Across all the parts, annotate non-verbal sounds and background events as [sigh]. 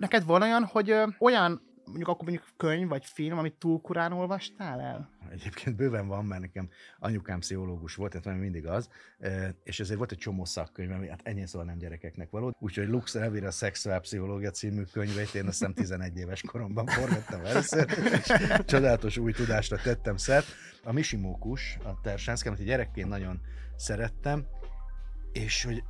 neked van olyan, hogy ö, olyan mondjuk akkor mondjuk könyv vagy film, amit túl korán olvastál el? Egyébként bőven van, mert nekem anyukám pszichológus volt, tehát mindig az, és ezért volt egy csomó szakkönyv, ami hát ennyi szóval nem gyerekeknek való. Úgyhogy Lux Elvira Szexuálpszichológia című könyvét én azt hiszem 11 éves koromban forgattam először, és csodálatos új tudásra tettem szert. A Misimókus, a Tersánszke, amit gyerekként nagyon szerettem, és hogy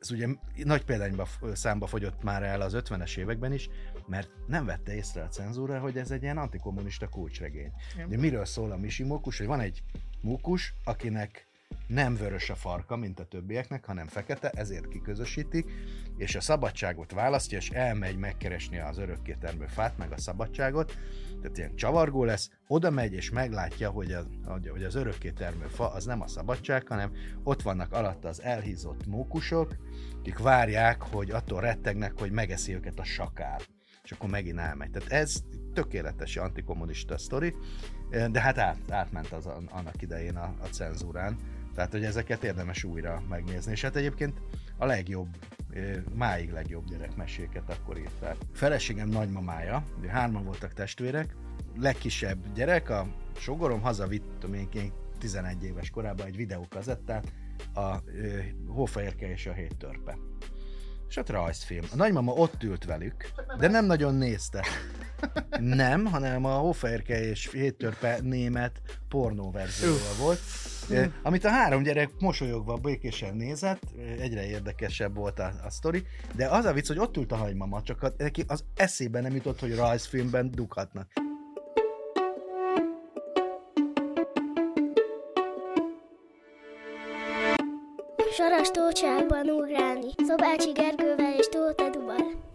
ez ugye nagy példányba számba fogyott már el az 50-es években is, mert nem vette észre a cenzúra, hogy ez egy ilyen antikommunista kulcsregény. De miről szól a Misi Mókus, hogy van egy mókus, akinek nem vörös a farka, mint a többieknek, hanem fekete, ezért kiközösítik, és a szabadságot választja, és elmegy megkeresni az örökkétermő fát, meg a szabadságot, tehát ilyen csavargó lesz, oda megy, és meglátja, hogy az, hogy az örökkétermő fa az nem a szabadság, hanem ott vannak alatta az elhízott mókusok, akik várják, hogy attól rettegnek, hogy megeszi őket a sakár. És akkor megint elmegy. Tehát ez tökéletes antikommunista sztori, de hát át, átment az annak idején a, a cenzúrán, tehát hogy ezeket érdemes újra megnézni, és hát egyébként a legjobb, máig legjobb gyerekmeséket akkor írták. Feleségem nagymamája, hárman voltak testvérek, legkisebb gyerek, a sogorom hazavitt, én 11 éves korában egy videókazettát, a Hófehérke és a hét törpe és ott rajzfilm. A nagymama ott ült velük, de nem nagyon nézte. Nem, hanem a Hofferke és Héttörpe német pornó verziója Amit a három gyerek mosolyogva békésen nézett, egyre érdekesebb volt a, a sztori, de az a vicc, hogy ott ült a hagymama, csak a, neki az eszébe nem jutott, hogy rajzfilmben dughatnak. Saras tócsákban ugrálni, Szobácsi Gergővel és Tóth Eduval.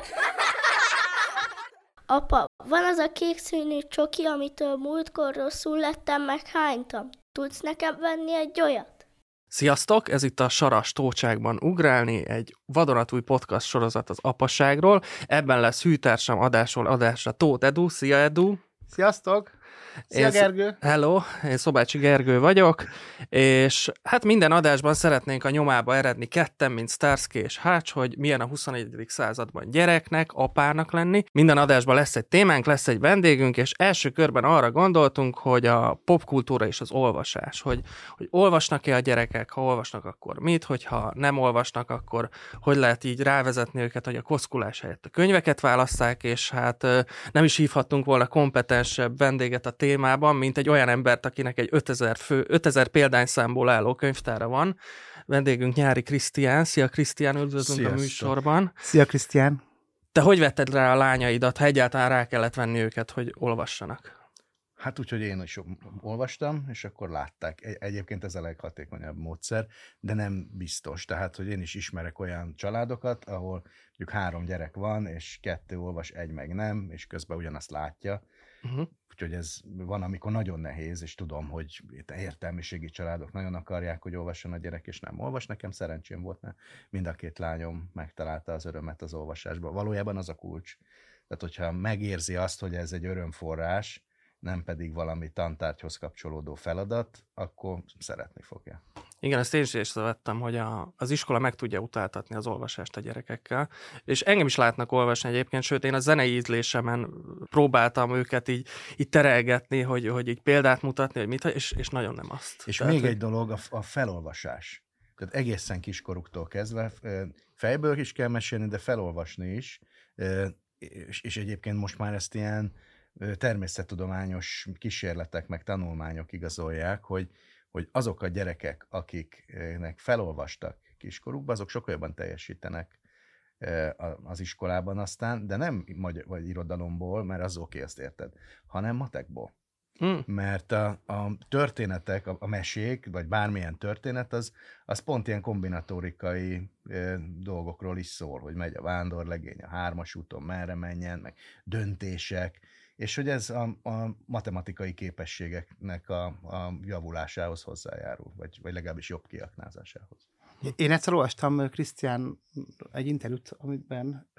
Apa, van az a kék színű csoki, amitől múltkor rosszul lettem, meg hánytam. Tudsz nekem venni egy olyat? Sziasztok! Ez itt a Saras Tócsákban ugrálni, egy vadonatúj podcast sorozat az apaságról. Ebben lesz hűtársam adásról adásra Tóth Edu. Szia Edu! Sziasztok! Szia én, Gergő! Hello, én Szobácsi Gergő vagyok, és hát minden adásban szeretnénk a nyomába eredni ketten, mint Starsky és Hács, hogy milyen a 21. században gyereknek, apának lenni. Minden adásban lesz egy témánk, lesz egy vendégünk, és első körben arra gondoltunk, hogy a popkultúra és az olvasás, hogy, hogy olvasnak-e a gyerekek, ha olvasnak, akkor mit, hogyha nem olvasnak, akkor hogy lehet így rávezetni őket, hogy a koszkulás helyett a könyveket válasszák, és hát nem is hívhattunk volna kompetensebb vendéget a témában, mint egy olyan embert, akinek egy 5000, fő, 5000 példányszámból álló könyvtára van. Vendégünk Nyári Krisztián. Szia Krisztián, üdvözlünk Sziasztok. a műsorban. Szia Krisztián. Te hogy vetted rá a lányaidat, ha egyáltalán rá kellett venni őket, hogy olvassanak? Hát úgy, hogy én is olvastam, és akkor látták. Egyébként ez a leghatékonyabb módszer, de nem biztos. Tehát, hogy én is ismerek olyan családokat, ahol mondjuk három gyerek van, és kettő olvas, egy meg nem, és közben ugyanazt látja. Uh-huh. Úgyhogy ez van, amikor nagyon nehéz, és tudom, hogy értelmiségi családok nagyon akarják, hogy olvasson a gyerek, és nem olvas. Nekem szerencsém volt, mert mind a két lányom megtalálta az örömet az olvasásban. Valójában az a kulcs. Tehát, hogyha megérzi azt, hogy ez egy örömforrás, nem pedig valami tantárgyhoz kapcsolódó feladat, akkor szeretni fogja. Igen, ezt én is észrevettem, hogy a, az iskola meg tudja utáltatni az olvasást a gyerekekkel, és engem is látnak olvasni egyébként, sőt én a zenei ízlésemen próbáltam őket így, így terelgetni, hogy, hogy így példát mutatni, hogy mit, és, és nagyon nem azt. És Tehát, még hogy... egy dolog, a, a felolvasás. Tehát egészen kiskoruktól kezdve fejből is kell mesélni, de felolvasni is, és, és egyébként most már ezt ilyen természettudományos kísérletek meg tanulmányok igazolják, hogy, hogy azok a gyerekek, akiknek felolvastak kiskorukban, azok sokkal jobban teljesítenek az iskolában aztán, de nem magyar, vagy irodalomból, mert az oké, ezt érted, hanem matekból. Hmm. Mert a, a történetek, a, a mesék, vagy bármilyen történet, az, az pont ilyen kombinatorikai e, dolgokról is szól, hogy megy a vándorlegény a hármas úton, merre menjen, meg döntések, és hogy ez a, a matematikai képességeknek a, a javulásához hozzájárul, vagy, vagy legalábbis jobb kiaknázásához. Én egyszer olvastam Krisztián egy interjút, amiben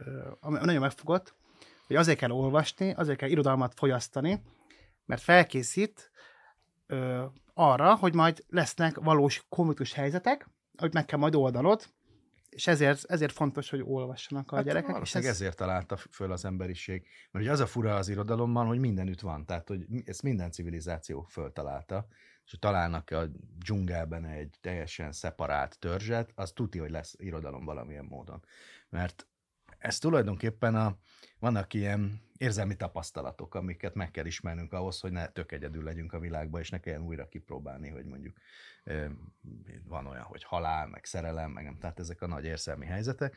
ami nagyon megfogott, hogy azért kell olvasni, azért kell irodalmat fogyasztani, mert felkészít ö, arra, hogy majd lesznek valós konfliktus helyzetek, hogy meg kell majd oldanod, és ezért, ezért fontos, hogy olvassanak a Hát gyerekek. És ez, ezért találta föl az emberiség. Mert ugye az a fura az irodalomban, hogy mindenütt van. Tehát, hogy ezt minden civilizáció föltalálta. És ha találnak a dzsungelben egy teljesen szeparált törzset, az tuti, hogy lesz irodalom valamilyen módon. Mert ez tulajdonképpen a, vannak ilyen érzelmi tapasztalatok, amiket meg kell ismernünk ahhoz, hogy ne tök egyedül legyünk a világban, és ne kelljen újra kipróbálni, hogy mondjuk van olyan, hogy halál, meg szerelem, meg nem, tehát ezek a nagy érzelmi helyzetek.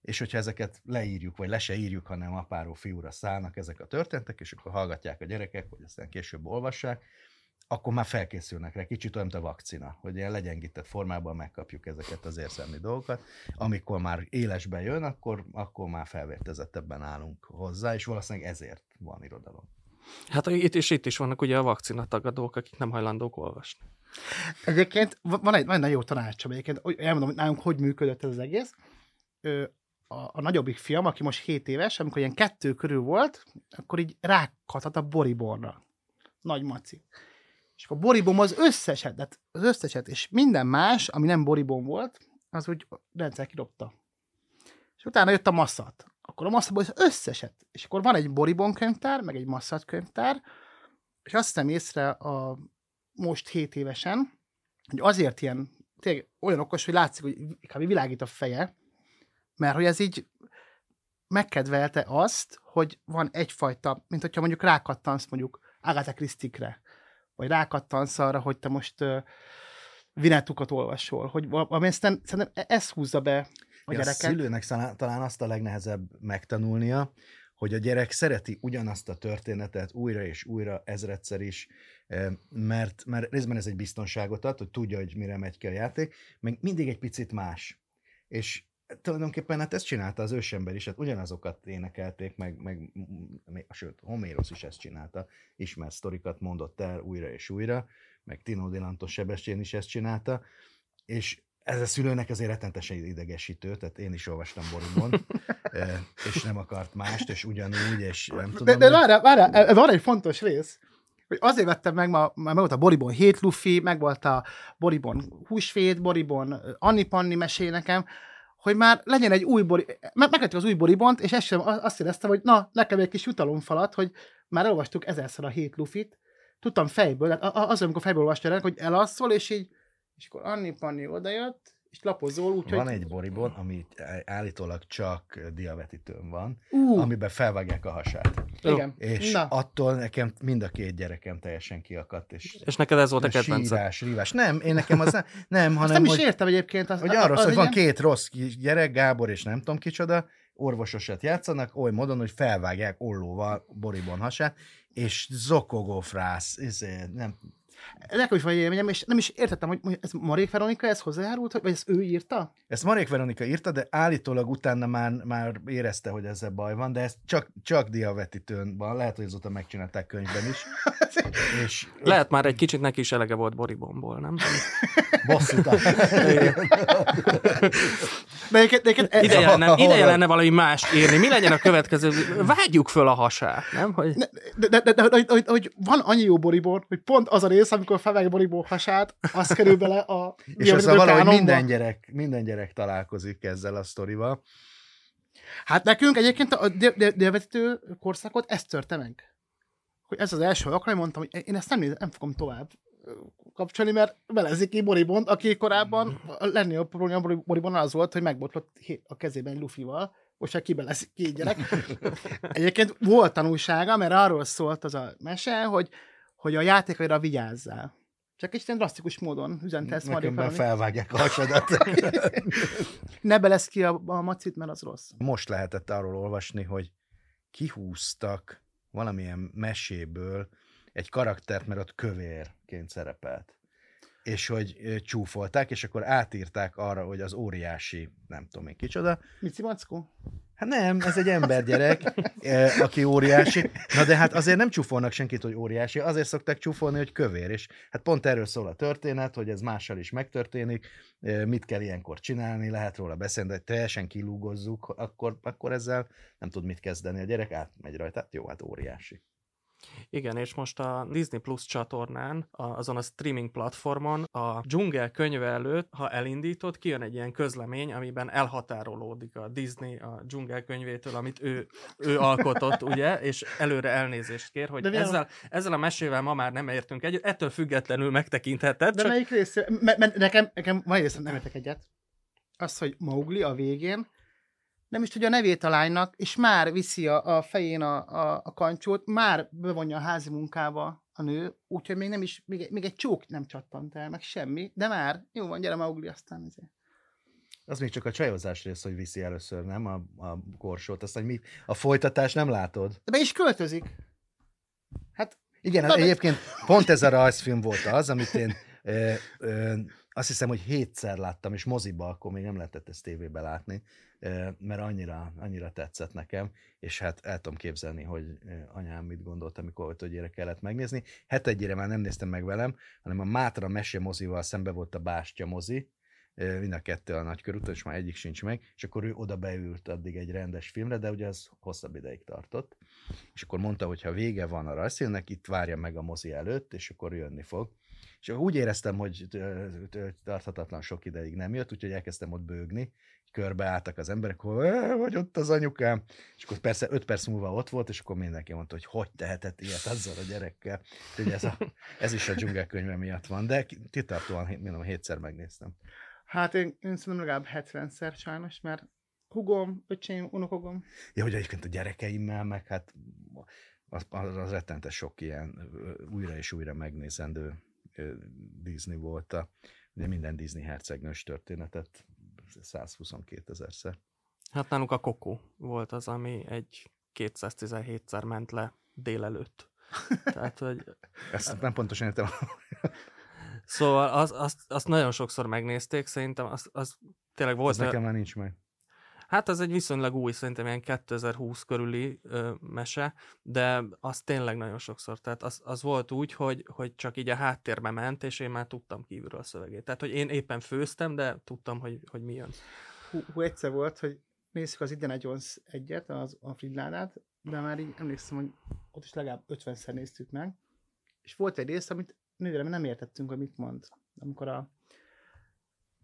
És hogyha ezeket leírjuk, vagy le se írjuk, hanem apáról fiúra szállnak ezek a történetek, és akkor hallgatják a gyerekek, vagy aztán később olvassák, akkor már felkészülnek rá, kicsit olyan, mint a vakcina, hogy ilyen legyengített formában megkapjuk ezeket az érzelmi dolgokat. Amikor már élesbe jön, akkor, akkor már felvértezettebben állunk hozzá, és valószínűleg ezért van irodalom. Hát itt és itt is vannak ugye a vakcinatagadók, akik nem hajlandók olvasni. Egyébként va- van egy, van egy nagyon jó tanácsom, egyébként hogy elmondom, hogy nálunk hogy működött ez az egész. Ö, a, a nagyobbik fiam, aki most 7 éves, amikor ilyen kettő körül volt, akkor így rákathat a boriborra. Nagy maci. És akkor boribom az összeset, tehát az összeset, és minden más, ami nem boribom volt, az úgy rendszer kidobta. És utána jött a masszat. Akkor a masszatból az összeset. És akkor van egy boribon könyvtár, meg egy masszat könyvtár, és azt hiszem észre a most 7 évesen, hogy azért ilyen tényleg olyan okos, hogy látszik, hogy kb. világít a feje, mert hogy ez így megkedvelte azt, hogy van egyfajta, mint hogyha mondjuk rákattansz mondjuk Agatha Christie-kre, vagy rákattansz arra, hogy te most uh, Vinettukat olvasol, hogy valami aztán szerintem e- ez húzza be a Ja, a gyereket. szülőnek talán azt a legnehezebb megtanulnia, hogy a gyerek szereti ugyanazt a történetet újra és újra, ezredszer is, mert, mert részben ez egy biztonságot ad, hogy tudja, hogy mire megy ki a játék, meg mindig egy picit más. És tulajdonképpen hát ezt csinálta az ősember is, hát ugyanazokat énekelték, meg, meg sőt, Homérosz is ezt csinálta, ismert sztorikat mondott el újra és újra, meg Tino Dilantos Sebestyén is ezt csinálta, és ez a szülőnek azért rettentesen idegesítő, tehát én is olvastam Borumon, [laughs] eh, és nem akart mást, és ugyanúgy, és nem De, tudom. de hogy- várjál, várjál, e- van egy fontos rész, hogy azért vettem meg, ma, már meg volt a Boribon 7 lufi, meg volt a Boribon húsvét, Boribon Anni Panni mesél nekem, hogy már legyen egy új bori, meg, az új boribont, és ezt sem azt éreztem, hogy na, nekem egy kis jutalomfalat, hogy már elolvastuk ezerszer a 7 lufit, tudtam fejből, tehát az, amikor fejből olvastál, hogy elasszol, és így, és akkor Anni Panni odajött, és lapozol, úgyhogy... Van egy boribon, ami állítólag csak diavetitőn van, Ú, amiben felvágják a hasát. igen. És Na. attól nekem mind a két gyerekem teljesen kiakadt, és És neked ez volt a kedvenced? sírás, rívás. Nem, én nekem az nem, nem Azt hanem, nem is hogy, értem egyébként. Az, hogy arról az szól, hogy van két rossz gyerek, Gábor és nem tudom kicsoda, orvososat játszanak, oly módon, hogy felvágják ollóval boribon hasát, és zokogó frász, izé, nem, Nekem is van egy élményem, és nem is értettem, hogy ez Marék Veronika, ez hozzájárult, vagy ezt ő írta? Ezt Marék Veronika írta, de állítólag utána már, már érezte, hogy ezzel baj van, de ez csak, csak diavetitőn van, lehet, hogy azóta megcsinálták könyvben is. és Lehet már egy kicsit neki is elege volt Boribomból, nem? bosszút De egyébként, de egyébként, Ideje lenne, ideje valami mást írni. Mi legyen a következő? Vágjuk föl a hasát, nem? Hogy... de, de, de, de, de, hogy, hogy, hogy, van annyi jó boribor, hogy pont az a rész, amikor felvágja boribor hasát, az kerül bele a És aztán valahogy kánonba. minden gyerek, minden gyerek találkozik ezzel a sztorival. Hát nekünk egyébként a dél- dél- délvetítő korszakot ezt törte meg. Hogy ez az első alkalom, mondtam, hogy én ezt nem, nézem, nem fogom tovább kapcsolni, mert belezik ki Boribont, aki korábban a legnagyobb probléma a Boribon az volt, hogy megbotlott a kezében egy lufival, most már kibeleszik két gyerek. [laughs] Egyébként volt tanulsága, mert arról szólt az a mese, hogy, hogy a játékaira vigyázzál. Csak egy ilyen drasztikus módon üzente ezt Nekem már felvágják a hasadat. [laughs] Ne belesz ki a, a macit, mert az rossz. Most lehetett arról olvasni, hogy kihúztak valamilyen meséből egy karaktert, mert ott kövérként szerepelt. És hogy csúfolták, és akkor átírták arra, hogy az óriási, nem tudom én kicsoda. Mici Mackó? Hát nem, ez egy embergyerek, aki óriási. Na de hát azért nem csúfolnak senkit, hogy óriási, azért szokták csúfolni, hogy kövér. És hát pont erről szól a történet, hogy ez mással is megtörténik, mit kell ilyenkor csinálni, lehet róla beszélni, de teljesen kilúgozzuk, akkor, akkor ezzel nem tud mit kezdeni a gyerek, átmegy rajta, hát jó, hát óriási. Igen, és most a Disney Plus csatornán, a, azon a streaming platformon a dzsungel könyve előtt, ha elindítod, kijön egy ilyen közlemény, amiben elhatárolódik a Disney a dzsungel könyvétől, amit ő, ő alkotott, ugye, és előre elnézést kér, hogy mi a- ezzel, ezzel a mesével ma már nem értünk együtt, ettől függetlenül megtekintheted, De csak melyik rész? Me, me, nekem, nekem egy részem, nem értek egyet. Az, hogy Mowgli a végén nem is tudja a nevét a lánynak, és már viszi a, a fején a, a, a kancsót, már bevonja a házi munkába a nő, úgyhogy még nem is, még, egy- még egy csók nem csattant el, meg semmi, de már, jó van, gyere Mowgli, aztán ezért. Az még csak a csajozás rész, hogy viszi először, nem? A, a korsót. Aztán mi, a folytatás nem látod. De be is költözik. Hát, Igen, Na, egyébként pont ez a rajzfilm volt az, amit én ö, ö, azt hiszem, hogy hétszer láttam, és moziba akkor még nem lehetett ezt tévébe látni, mert annyira, annyira tetszett nekem, és hát el tudom képzelni, hogy anyám mit gondolt, amikor gyere kellett megnézni. Het egyére már nem néztem meg velem, hanem a Mátra Mese mozival szembe volt a Bástya mozi, mind a kettő a nagykörúton, és már egyik sincs meg, és akkor ő oda beült addig egy rendes filmre, de ugye az hosszabb ideig tartott és akkor mondta, hogy ha vége van a rajzfilmnek, itt várja meg a mozi előtt, és akkor jönni fog. És akkor úgy éreztem, hogy tarthatatlan sok ideig nem jött, úgyhogy elkezdtem ott bőgni, körbeálltak az emberek, hogy "Ö, vagy ott az anyukám, és akkor persze öt perc múlva ott volt, és akkor mindenki mondta, hogy hogy tehetett ilyet azzal a gyerekkel. Úgyhogy ez, a, ez is a dzsungelkönyve miatt van, de ki- kitartóan, mondom, hétszer megnéztem. hát én, én szerintem legalább 70-szer sajnos, mert hugom, öcsém, unokogom, Ja, hogy egyébként a gyerekeimmel, meg hát az, az, az rettentes sok ilyen újra és újra megnézendő Disney volt. A, ugye minden Disney hercegnős történetet 122 ezerszer. hát nálunk a Kokó volt az, ami egy 217-szer ment le délelőtt. [laughs] Tehát, hogy Ezt nem pontosan értem. Szóval az, azt, azt nagyon sokszor megnézték, szerintem az, az tényleg volt. Az nekem már nincs meg. Hát az egy viszonylag új, szerintem ilyen 2020 körüli ö, mese, de az tényleg nagyon sokszor. Tehát az, az volt úgy, hogy, hogy csak így a háttérbe ment, és én már tudtam kívülről a szövegét. Tehát, hogy én éppen főztem, de tudtam, hogy, hogy mi jön. hú, egyszer volt, hogy nézzük az Indiana Jones egyet, az, a Fridládát, de már így emlékszem, hogy ott is legalább 50-szer néztük meg, és volt egy rész, amit nővérem nem értettünk, hogy mit mond. Amikor a,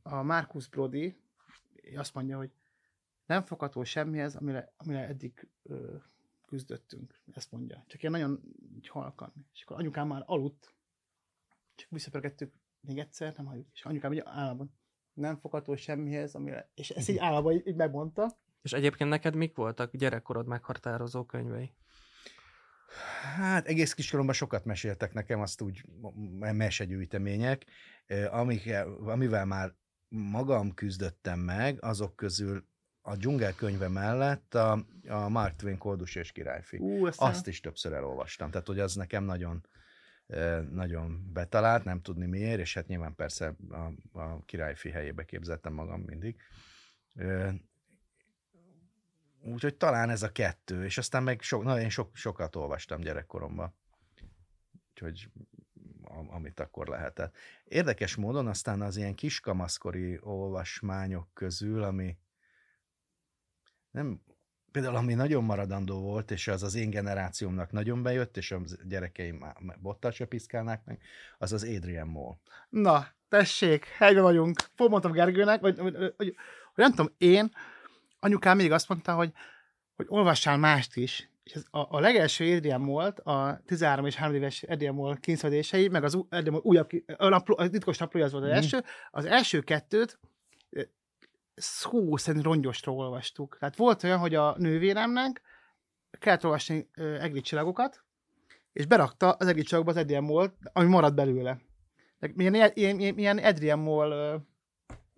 a Marcus Brody azt mondja, hogy nem fogható semmihez, amire, amire eddig ö, küzdöttünk. Ezt mondja. Csak ilyen nagyon így halkan. És akkor anyukám már aludt, csak visszapörgettük még egyszer, nem halljuk. És anyukám így államban nem fogható semmihez, amire... És ezt így államban így, így megmondta. És egyébként neked mik voltak gyerekkorod meghatározó könyvei? Hát egész kiskoromban sokat meséltek nekem, azt úgy mesegyűjtemények, amik, amivel már magam küzdöttem meg, azok közül a dzsungel könyve mellett a, a Mark Twain Koldus és királyfi. Ú, ezt Azt is többször elolvastam, tehát hogy az nekem nagyon nagyon betalált, nem tudni miért, és hát nyilván persze a, a királyfi helyébe képzeltem magam mindig. Úgyhogy talán ez a kettő, és aztán meg so, na, én sok, sokat olvastam gyerekkoromban. Úgyhogy amit akkor lehetett. Érdekes módon aztán az ilyen kiskamaszkori olvasmányok közül, ami nem, például ami nagyon maradandó volt, és az az én generációmnak nagyon bejött, és a gyerekeim már bottal se piszkálnák meg, az az Adrian Moll. Na, tessék, helyben vagyunk. Pont mondtam Gergőnek, vagy, vagy, vagy, vagy nem tudom, én, anyukám még azt mondta, hogy, hogy olvassál mást is. És ez a, a legelső Adrian volt, a 13 és 3 éves Adrian Moll kényszeredései, meg az Adrian újabb, a, napló, a titkos naplója az volt az Mhm. első. Az első kettőt szó szerint rongyosra olvastuk. Tehát volt olyan, hogy a nővéremnek kellett olvasni egri csillagokat, és berakta az egri csillagokba az Adrian Moll, ami maradt belőle. De Milyen, ilyen, ilyen, Adrian Moll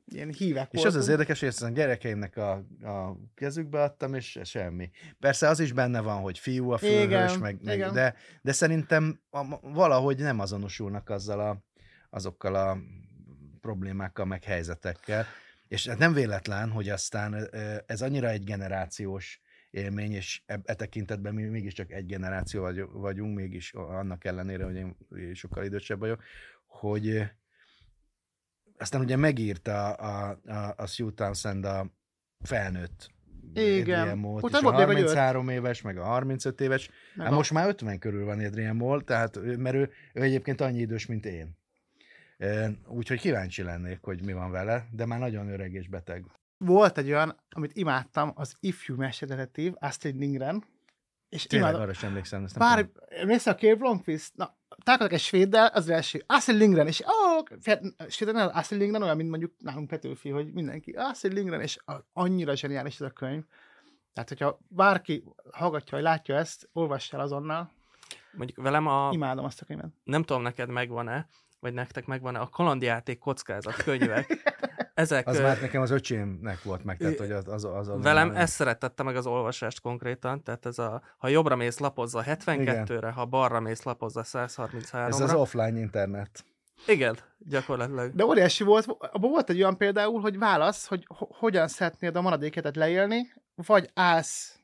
ilyen hívek És az az érdekes, hogy ezt a gyerekeimnek a, a kezükbe adtam, és semmi. Persze az is benne van, hogy fiú a főhős, Igen, meg, meg igen. de, de szerintem a, valahogy nem azonosulnak azzal a, azokkal a problémákkal, meg helyzetekkel. És hát nem véletlen, hogy aztán ez annyira egy generációs élmény, és e, e tekintetben mi mégiscsak egy generáció vagy- vagyunk, mégis annak ellenére, hogy én sokkal idősebb vagyok, hogy aztán ugye megírta a, a, a Sue Townsend a felnőtt Igen. Adrian Moll-t, és a volt még, hogy 33 éves, meg a 35 éves. Meg Hát a- most már 50 körül van Adrian Moll, tehát, ő- mert ő, ő egyébként annyi idős, mint én. Úgyhogy kíváncsi lennék, hogy mi van vele, de már nagyon öreg és beteg. Volt egy olyan, amit imádtam, az ifjú mesedetektív, Astrid Lindgren, és Tényleg imádom. arra sem emlékszem. Ezt nem Bár, emlékszel a Kate Blomqvist? Na, találkozok egy svéddel, az az első, Astrid Lindgren, és ó, svéden Astrid Lindgren olyan, mint mondjuk nálunk Petőfi, hogy mindenki, Astrid Lindgren, és annyira zseniális ez a könyv. Tehát, hogyha bárki hallgatja, vagy látja ezt, olvass el azonnal. Mondjuk velem a, Imádom azt a könyvet. nem tudom neked megvan-e, vagy nektek megvan-e, a kalandjáték kockázat könyvek. [laughs] Ezek, Az már nekem az öcsémnek volt meg, tehát hogy az, az, az, az Velem ezt szeretette meg az olvasást konkrétan, tehát ez a, ha jobbra mész lapozza 72-re, ha balra mész lapozza 133-ra. Ez az offline internet. Igen, gyakorlatilag. De óriási volt, abban volt egy olyan például, hogy válasz, hogy ho- hogyan szeretnéd a maradéketet leélni, vagy állsz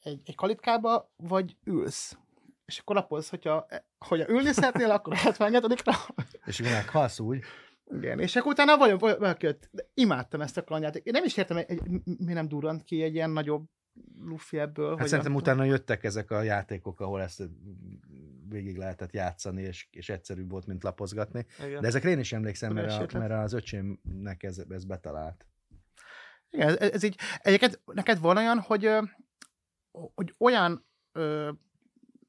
egy, egy kalitkába, vagy ülsz. És akkor lapozz, hogyha, hogyha ülni szeretnél, akkor 72-ra. És akkor meghalsz úgy, Igen, és akkor utána vajon valaki jött. Imádtam ezt a kalandját. Én nem is értem, hogy egy, mi nem durrant ki egy ilyen nagyobb lufi ebből. Hát szerintem a- utána jöttek ezek a játékok, ahol ezt végig lehetett játszani, és, és egyszerűbb volt, mint lapozgatni. Igen. De ezekre én is emlékszem, mert, a, mert az öcsémnek ez, ez betalált. Igen, ez, ez így, egyébként neked van olyan, hogy, hogy olyan, ö,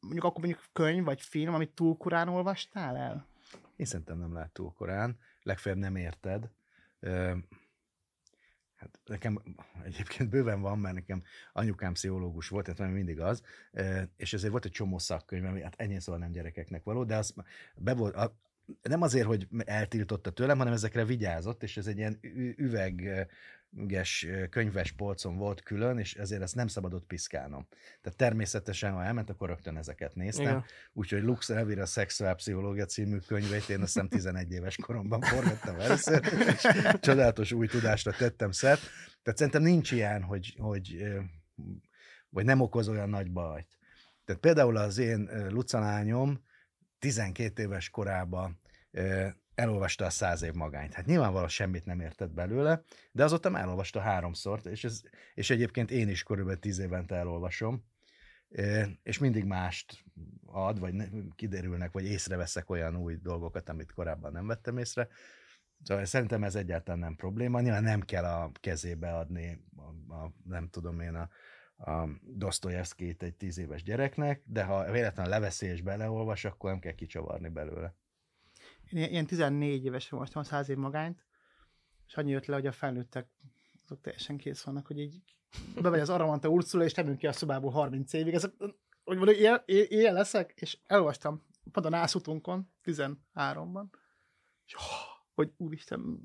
mondjuk akkor mondjuk könyv vagy film, amit túl korán olvastál el? Én szerintem nem lehet túl korán, legfeljebb nem érted. Ö, Hát nekem egyébként bőven van, mert nekem anyukám pszichológus volt, tehát nem mindig az, és ezért volt egy csomó szakkönyv, ami hát ennyi szóval nem gyerekeknek való, de az be volt, nem azért, hogy eltiltotta tőlem, hanem ezekre vigyázott, és ez egy ilyen üveges könyves polcon volt külön, és ezért ezt nem szabadott piszkálnom. Tehát természetesen, ha elment, akkor rögtön ezeket néztem. Igen. Úgyhogy Lux Elvira Szexuálpszichológia című könyvét én azt hiszem 11 éves koromban forgattam először, és csodálatos új tudásra tettem szert. Tehát szerintem nincs ilyen, hogy, hogy vagy nem okoz olyan nagy bajt. Tehát például az én ö, lucalányom 12 éves korában elolvasta a száz év magányt. Hát nyilvánvalóan semmit nem értett belőle, de azóta elolvasta háromszor, és, ez, és egyébként én is körülbelül tíz évente elolvasom, és mindig mást ad, vagy ne, kiderülnek, vagy észreveszek olyan új dolgokat, amit korábban nem vettem észre. Szóval szerintem ez egyáltalán nem probléma. Nyilván nem kell a kezébe adni, a, a, nem tudom én, a, a Dostoyevskit egy tíz éves gyereknek, de ha véletlenül leveszi és beleolvas, akkor nem kell kicsavarni belőle. Én ilyen- ilyen 14 évesen olvastam a száz év magányt, és annyi jött le, hogy a felnőttek azok teljesen kész vannak, hogy így bemegy az Aramanta Ursula, és nem ki a szobából 30 évig. Ez, hogy mondjuk, ilyen, ilyen leszek, és elolvastam pont a nászutunkon, 13-ban, és oh, hogy úristen,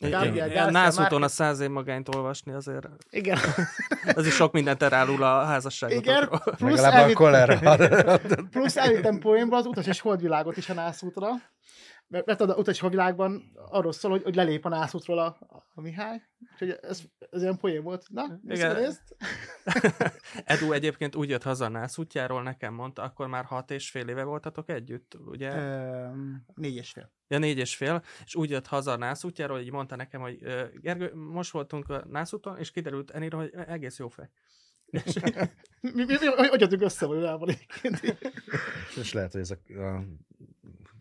Igen. Nászúton a száz év magányt olvasni azért, igen, az is sok mindent elárul a házasságotokról. Plusz Legalább a elvitt- kolera. [laughs] plusz elvittem poénba az utas és holdvilágot is a nászútra, mert, mert az utas és holdvilágban arról szól, hogy, hogy lelép a nászútról a, a Mihály, úgyhogy ez, ez ilyen poén volt. Na, Igen. [laughs] Edu egyébként úgy jött haza a Nász útjáról, nekem mondta, akkor már hat és fél éve voltatok együtt, ugye? Négy és fél. Ja, négy és fél, és úgy jött haza a Nász útjáról, így mondta nekem, hogy Gergő, most voltunk a Nász úton, és kiderült Enira, hogy egész jó fej. És, [laughs] Mi, mi, mi, hogy jöttünk össze valójában [laughs] egyébként. És lehet, hogy ez a, a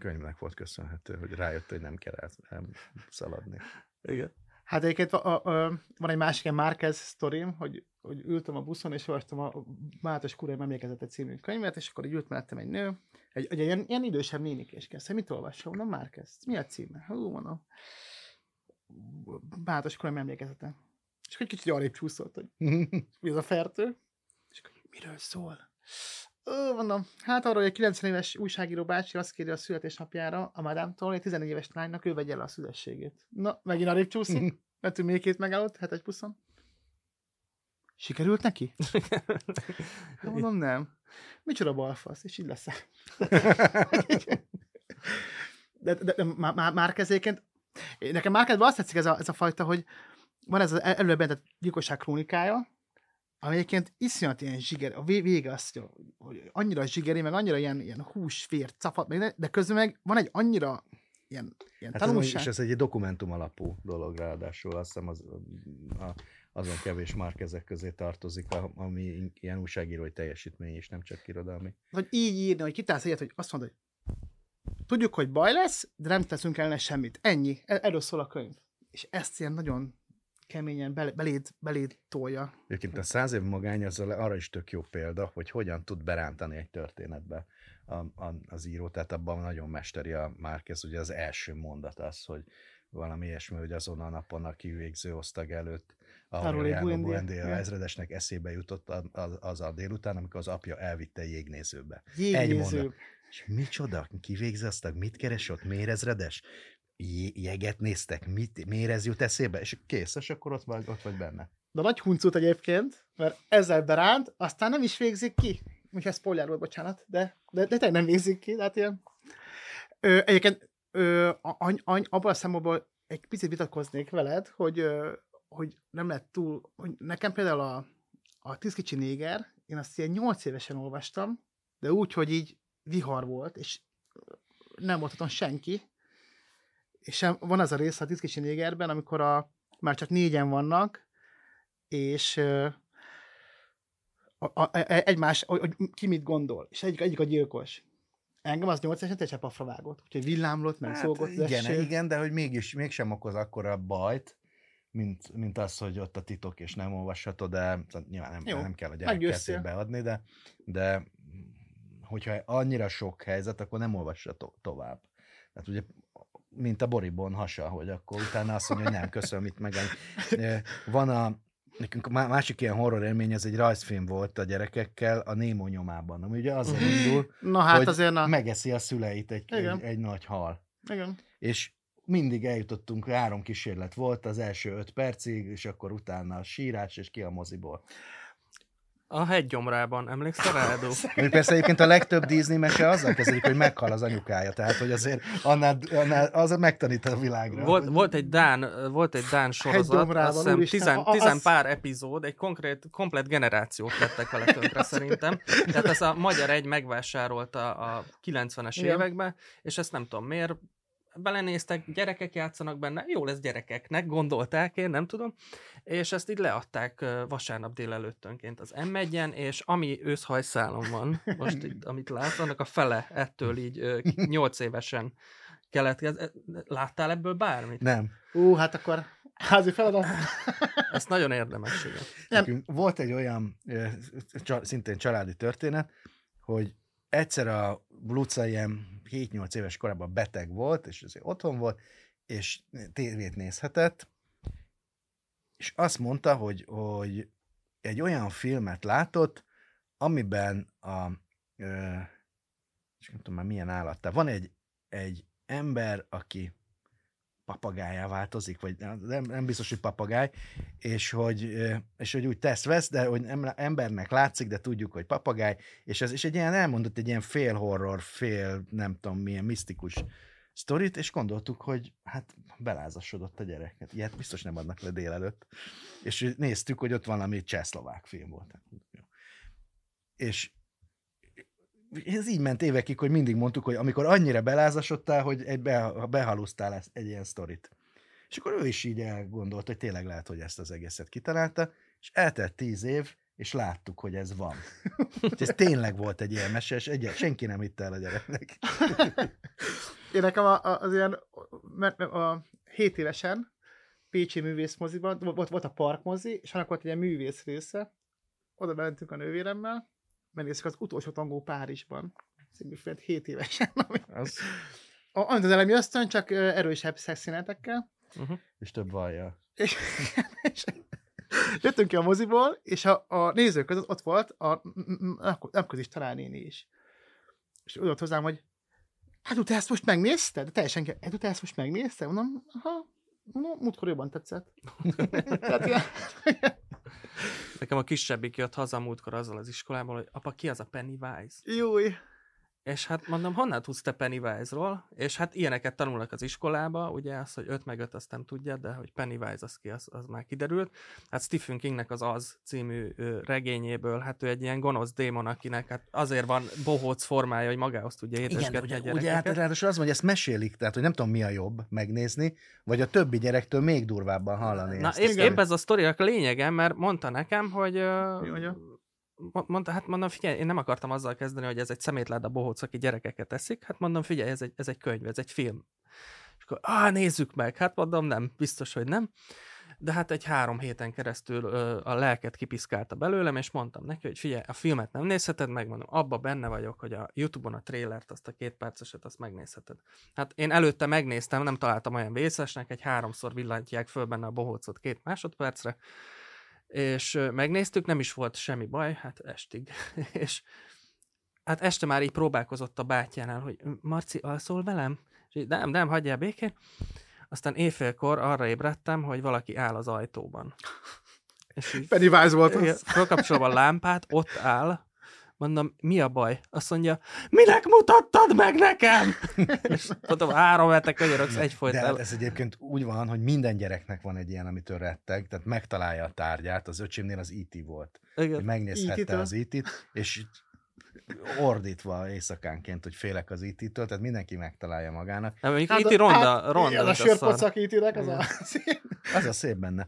könyvnek volt köszönhető, hogy rájött, hogy nem kell el- szaladni. igen. Hát egyébként a, a, a, van egy másik ilyen Márquez sztorim, hogy, hogy ültem a buszon, és olvastam a Mátos Kurai emlékezete című könyvet, és akkor így ült mellettem egy nő, egy, egy ilyen, ilyen idősebb nénik, és kezdte, mit olvasom? Nem Márquez. Mi a címe? Hú, mondom. Mátos Kurai emlékezete. És akkor egy kicsit arrébb csúszott, hogy [laughs] mi az a fertő? És akkor miről szól? Ó, mondom, hát arról, hogy egy 90 éves újságíró bácsi azt kéri a születésnapjára a madámtól, hogy egy 14 éves lánynak ő vegye el a szüzességét. Na, megint arrébb csúszik, mert ő még két megállott, hetes buszon. Sikerült neki? Hát mondom, nem. Micsoda balfasz, és így lesz. De, de, de má, má, már kezéként, nekem már kedve azt tetszik ez a, ez a fajta, hogy van ez az el- előbb gyilkosság krónikája, ami egyébként iszonyat ilyen zsiger, a vé- vége azt, hogy- hogy annyira zsigeri, meg annyira ilyen, ilyen hús, vér, cafat, meg, de közben meg van egy annyira ilyen, ilyen Hát ez, tanulság. és ez egy dokumentum alapú dolog ráadásul, azt hiszem az, a, azon kevés márkezek közé tartozik, ami ilyen újságírói teljesítmény is, nem csak irodalmi. Vagy így írni, hogy kitálsz egyet, hogy azt mondod, hogy tudjuk, hogy baj lesz, de nem teszünk ellene semmit. Ennyi. E- Erről szól a könyv. És ezt ilyen nagyon keményen bele, beléd, beléd tolja. Egyébként a száz év magány az arra is tök jó példa, hogy hogyan tud berántani egy történetbe a, a, az író, tehát abban nagyon mesteri a Márquez, ugye az első mondat az, hogy valami ilyesmi, hogy azon a napon a kivégző osztag előtt egy Buendia, Buendia ja. ezredesnek eszébe jutott az, az a délután, amikor az apja elvitte jégnézőbe. Egy Jégnéző. mondat. És micsoda? Kivégző osztag? Mit keres ott? Miért ezredes? Jeget néztek? Mit, miért ez jut eszébe? És kész, és akkor ott vagy, ott vagy benne. De nagy huncut egyébként, mert ezzel beránt, aztán nem is végzik ki. Úgyhogy ez spoiler volt, bocsánat, de, de, de nem végzik ki, tehát ilyen. Ö, egyébként ö, any, any, abban a szempontból egy picit vitatkoznék veled, hogy, ö, hogy nem lett túl, hogy nekem például a, a Tíz kicsi néger, én azt ilyen 8 évesen olvastam, de úgy, hogy így vihar volt, és nem volt otthon senki, és van az a rész a Tíz kicsi négerben, amikor a, már csak négyen vannak, és a, a, a, egymás, hogy, ki mit gondol, és egyik, egyik a gyilkos. Engem az 8 évesen teljesen pafra vágott, úgyhogy villámlott, meg hát, szólgott. az igen, eső. igen, de hogy mégis, mégsem okoz akkora bajt, mint, mint az, hogy ott a titok, és nem olvashatod, de nyilván nem, Jó, nem kell a gyerek meggyőztél. kezébe adni, de, de hogyha annyira sok helyzet, akkor nem olvassa to- tovább. Tehát ugye mint a Boribon hasa, hogy akkor utána azt mondja, hogy nem, köszönöm, itt meg. Van a, nekünk a má- másik ilyen horror élmény, ez egy rajzfilm volt a gyerekekkel, a Némo nyomában, ami ugye azon indul, Na hát hogy azért na. megeszi a szüleit egy, egy, egy nagy hal. Igen. És mindig eljutottunk, három kísérlet volt az első öt percig, és akkor utána a sírás, és ki a moziból. A hegygyomrában, emlékszel rá, Edu? [laughs] Még persze egyébként a legtöbb Disney mese azzal kezdődik, hogy meghal az anyukája, tehát hogy azért annál, annál az megtanít a világra. Volt, volt, egy Dán, volt egy Dán sorozat, azt hiszem tizen, tizen az- pár epizód, egy konkrét, komplet generációt tettek vele tönkre [laughs] szerintem. Tehát ez a Magyar Egy megvásárolta a 90-es Igen. években, és ezt nem tudom miért, belenéztek, gyerekek játszanak benne, jó lesz gyerekeknek, gondolták, én nem tudom, és ezt így leadták vasárnap délelőttönként az m és ami őszhajszálon van, most itt, [laughs] amit látsz, annak a fele ettől így 8 évesen keletkezik. Láttál ebből bármit? Nem. Ú, hát akkor házi feladat. [laughs] Ez nagyon érdemes, igen. Nem. Volt egy olyan szintén családi történet, hogy egyszer a Luca ilyen 7-8 éves korában beteg volt, és azért otthon volt, és tévét nézhetett, és azt mondta, hogy, hogy egy olyan filmet látott, amiben a, és nem tudom már milyen állattá, van egy, egy ember, aki papagájá változik, vagy nem, nem biztos, hogy papagáj, és hogy, és hogy úgy tesz-vesz, de hogy em- embernek látszik, de tudjuk, hogy papagáj, és ez és egy ilyen elmondott egy ilyen fél horror, fél nem tudom milyen misztikus sztorit, és gondoltuk, hogy hát belázasodott a gyerek. Hát ilyet biztos nem adnak le délelőtt. És néztük, hogy ott valami csehszlovák film volt. És ez így ment évekig, hogy mindig mondtuk, hogy amikor annyira belázasodtál, hogy egy be, behalusztál ezt, egy ilyen sztorit. És akkor ő is így elgondolt, hogy tényleg lehet, hogy ezt az egészet kitalálta, és eltelt tíz év, és láttuk, hogy ez van. Ez tényleg volt egy ilyen mese, és egy, senki nem hitte el a gyereknek. Én nekem a, a, az ilyen, mert a 7 évesen Pécsi művészmoziban, volt, volt a parkmozi, és annak volt egy ilyen művész része, oda mentünk a nővéremmel, megnéztük az utolsó tangó Párizsban, szintén 7 évesen, [laughs] ami, Az, a, amit az elemi ösztön, csak erősebb szexszínetekkel, Uh-huh. és több vallja. és, és jöttünk ki a moziból, és a, a nézők között ott volt a napközis találnéni is. És ő ott hozzám, hogy hát te ezt most megnézted? De teljesen, ki- hát te ezt most megnézted? Mondom, aha, no, múltkor jobban tetszett. [laughs] Tehát, ilyen- Nekem a kisebbik jött haza múltkor azzal az iskolából, hogy apa, ki az a Pennywise? Júj. És hát mondom, honnan tudsz te Pennywise-ról? És hát ilyeneket tanulnak az iskolába, ugye az, hogy 5 meg 5 azt nem tudja, de hogy Pennywise az ki, az, az már kiderült. Hát Stephen Kingnek az Az című ö, regényéből, hát ő egy ilyen gonosz démon, akinek hát azért van bohóc formája, hogy magához tudja Igen, édesgetni a ugye, ugye hát ráadásul az hogy ezt mesélik, tehát hogy nem tudom mi a jobb megnézni, vagy a többi gyerektől még durvábban hallani Na ezt. épp, épp ez a sztoriak lényege, mert mondta nekem, hogy... ö, Mi mondja? Mo- Mondta, hát mondom, figyelj, én nem akartam azzal kezdeni, hogy ez egy szemétláda bohóc, aki gyerekeket eszik. Hát mondom, figyelj, ez egy, ez egy könyv, ez egy film. És akkor, á, nézzük meg. Hát mondom, nem, biztos, hogy nem. De hát egy három héten keresztül ö, a lelket kipiszkálta belőlem, és mondtam neki, hogy figyelj, a filmet nem nézheted meg, mondom, abba benne vagyok, hogy a Youtube-on a trailert, azt a két perceset, azt megnézheted. Hát én előtte megnéztem, nem találtam olyan vészesnek, egy háromszor villantják föl benne a bohócot két másodpercre, és megnéztük, nem is volt semmi baj, hát estig. [laughs] és hát este már így próbálkozott a bátyjánál, hogy Marci, alszol velem? És így, nem, nem, hagyjál békén. Aztán éjfélkor arra ébredtem, hogy valaki áll az ajtóban. És így Pennywise volt az. fölkapcsolom a lámpát, ott áll, mondom, mi a baj? Azt mondja, minek mutattad meg nekem? [laughs] És mondom, három hete könyörögsz De egyfolytán. hát ez egyébként úgy van, hogy minden gyereknek van egy ilyen, amitől retteg, tehát megtalálja a tárgyát, az öcsémnél az IT volt. Hogy Igen. megnézhette IT-től? az IT-t, és így ordítva éjszakánként, hogy félek az IT-től, tehát mindenki megtalálja magának. Nem, mondjuk Hát itt a- ronda, hát, ronda, igen, a sörpocak ítinek, az a... Az a szép benne.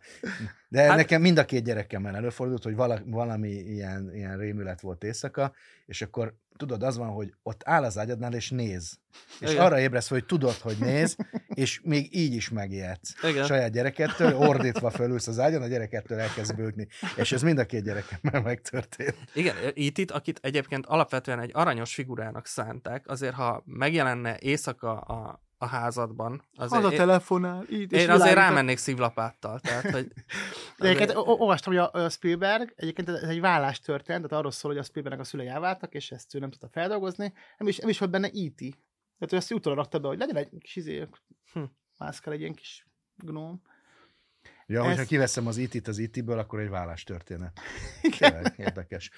De Hát- hát, nekem mind a két gyerekemmel előfordult, hogy vala, valami ilyen, ilyen rémület volt éjszaka, és akkor tudod, az van, hogy ott áll az ágyadnál, és néz. És Igen. arra ébresz, hogy tudod, hogy néz, és még így is megijedsz. Igen. Saját gyerekettől, ordítva fölülsz az ágyon, a gyerekettől elkezd bőgni. És ez mind a két gyerekemmel megtörtént. Igen, itt, akit egyébként alapvetően egy aranyos figurának szánták, azért ha megjelenne éjszaka a, a házadban, azért Haza én, telefonál, így, és én azért a- rámennék szívlapáttal. Tehát, hogy [laughs] egyébként azért- o- olvastam, hogy a, a Spielberg, egyébként ez egy vállás történt, tehát arról szól, hogy a Spielbergnek a szülei elváltak, és ezt ő nem tudta feldolgozni. Nem is, nem is volt benne E.T. Tehát ő ezt útra rakta be, hogy legyen egy kis izé, Hm. mászkál egy ilyen kis gnóm. Ja, Ez- hogyha kiveszem az IT-t az IT-ből, akkor egy vállás történet. [laughs] Tényleg érdekes.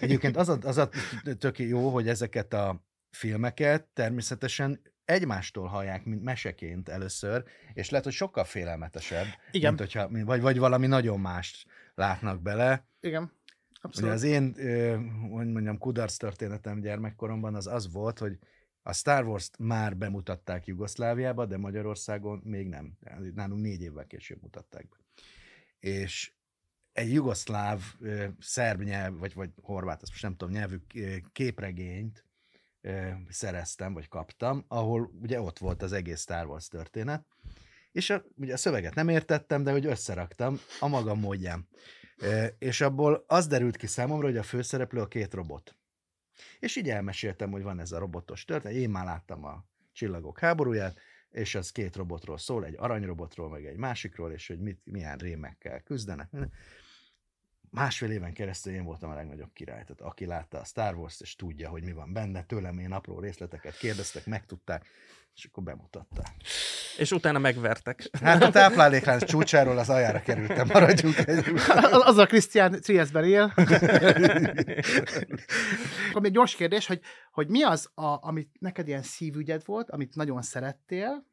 Egyébként az a, az a tök jó, hogy ezeket a filmeket természetesen egymástól hallják, mint meseként először, és lehet, hogy sokkal félelmetesebb, Igen. mint hogyha, vagy, vagy valami nagyon mást látnak bele. Igen. Ugye Abszolút. az én, hogy mondjam, kudarc történetem gyermekkoromban az az volt, hogy a Star Wars-t már bemutatták Jugoszláviába, de Magyarországon még nem. Nálunk négy évvel később mutatták be. És egy jugoszláv, szerb nyelv, vagy, vagy horvát, azt most nem tudom, nyelvű képregényt szereztem, vagy kaptam, ahol ugye ott volt az egész Star Wars történet, és a, ugye a szöveget nem értettem, de hogy összeraktam a maga módján. És abból az derült ki számomra, hogy a főszereplő a két robot. És így elmeséltem, hogy van ez a robotos történet. Én már láttam a Csillagok háborúját, és az két robotról szól, egy aranyrobotról, meg egy másikról, és hogy mit, milyen rémekkel küzdenek. Másfél éven keresztül én voltam a legnagyobb király, tehát aki látta a Star Wars-t, és tudja, hogy mi van benne, tőlem én apró részleteket kérdeztek, megtudták, és akkor bemutatták. és utána megvertek. Hát a tápláléklánc csúcsáról az aljára kerültem, maradjunk egy. Az, a Krisztián Trieszben él. Akkor még gyors kérdés, hogy, hogy mi az, a, amit neked ilyen szívügyed volt, amit nagyon szerettél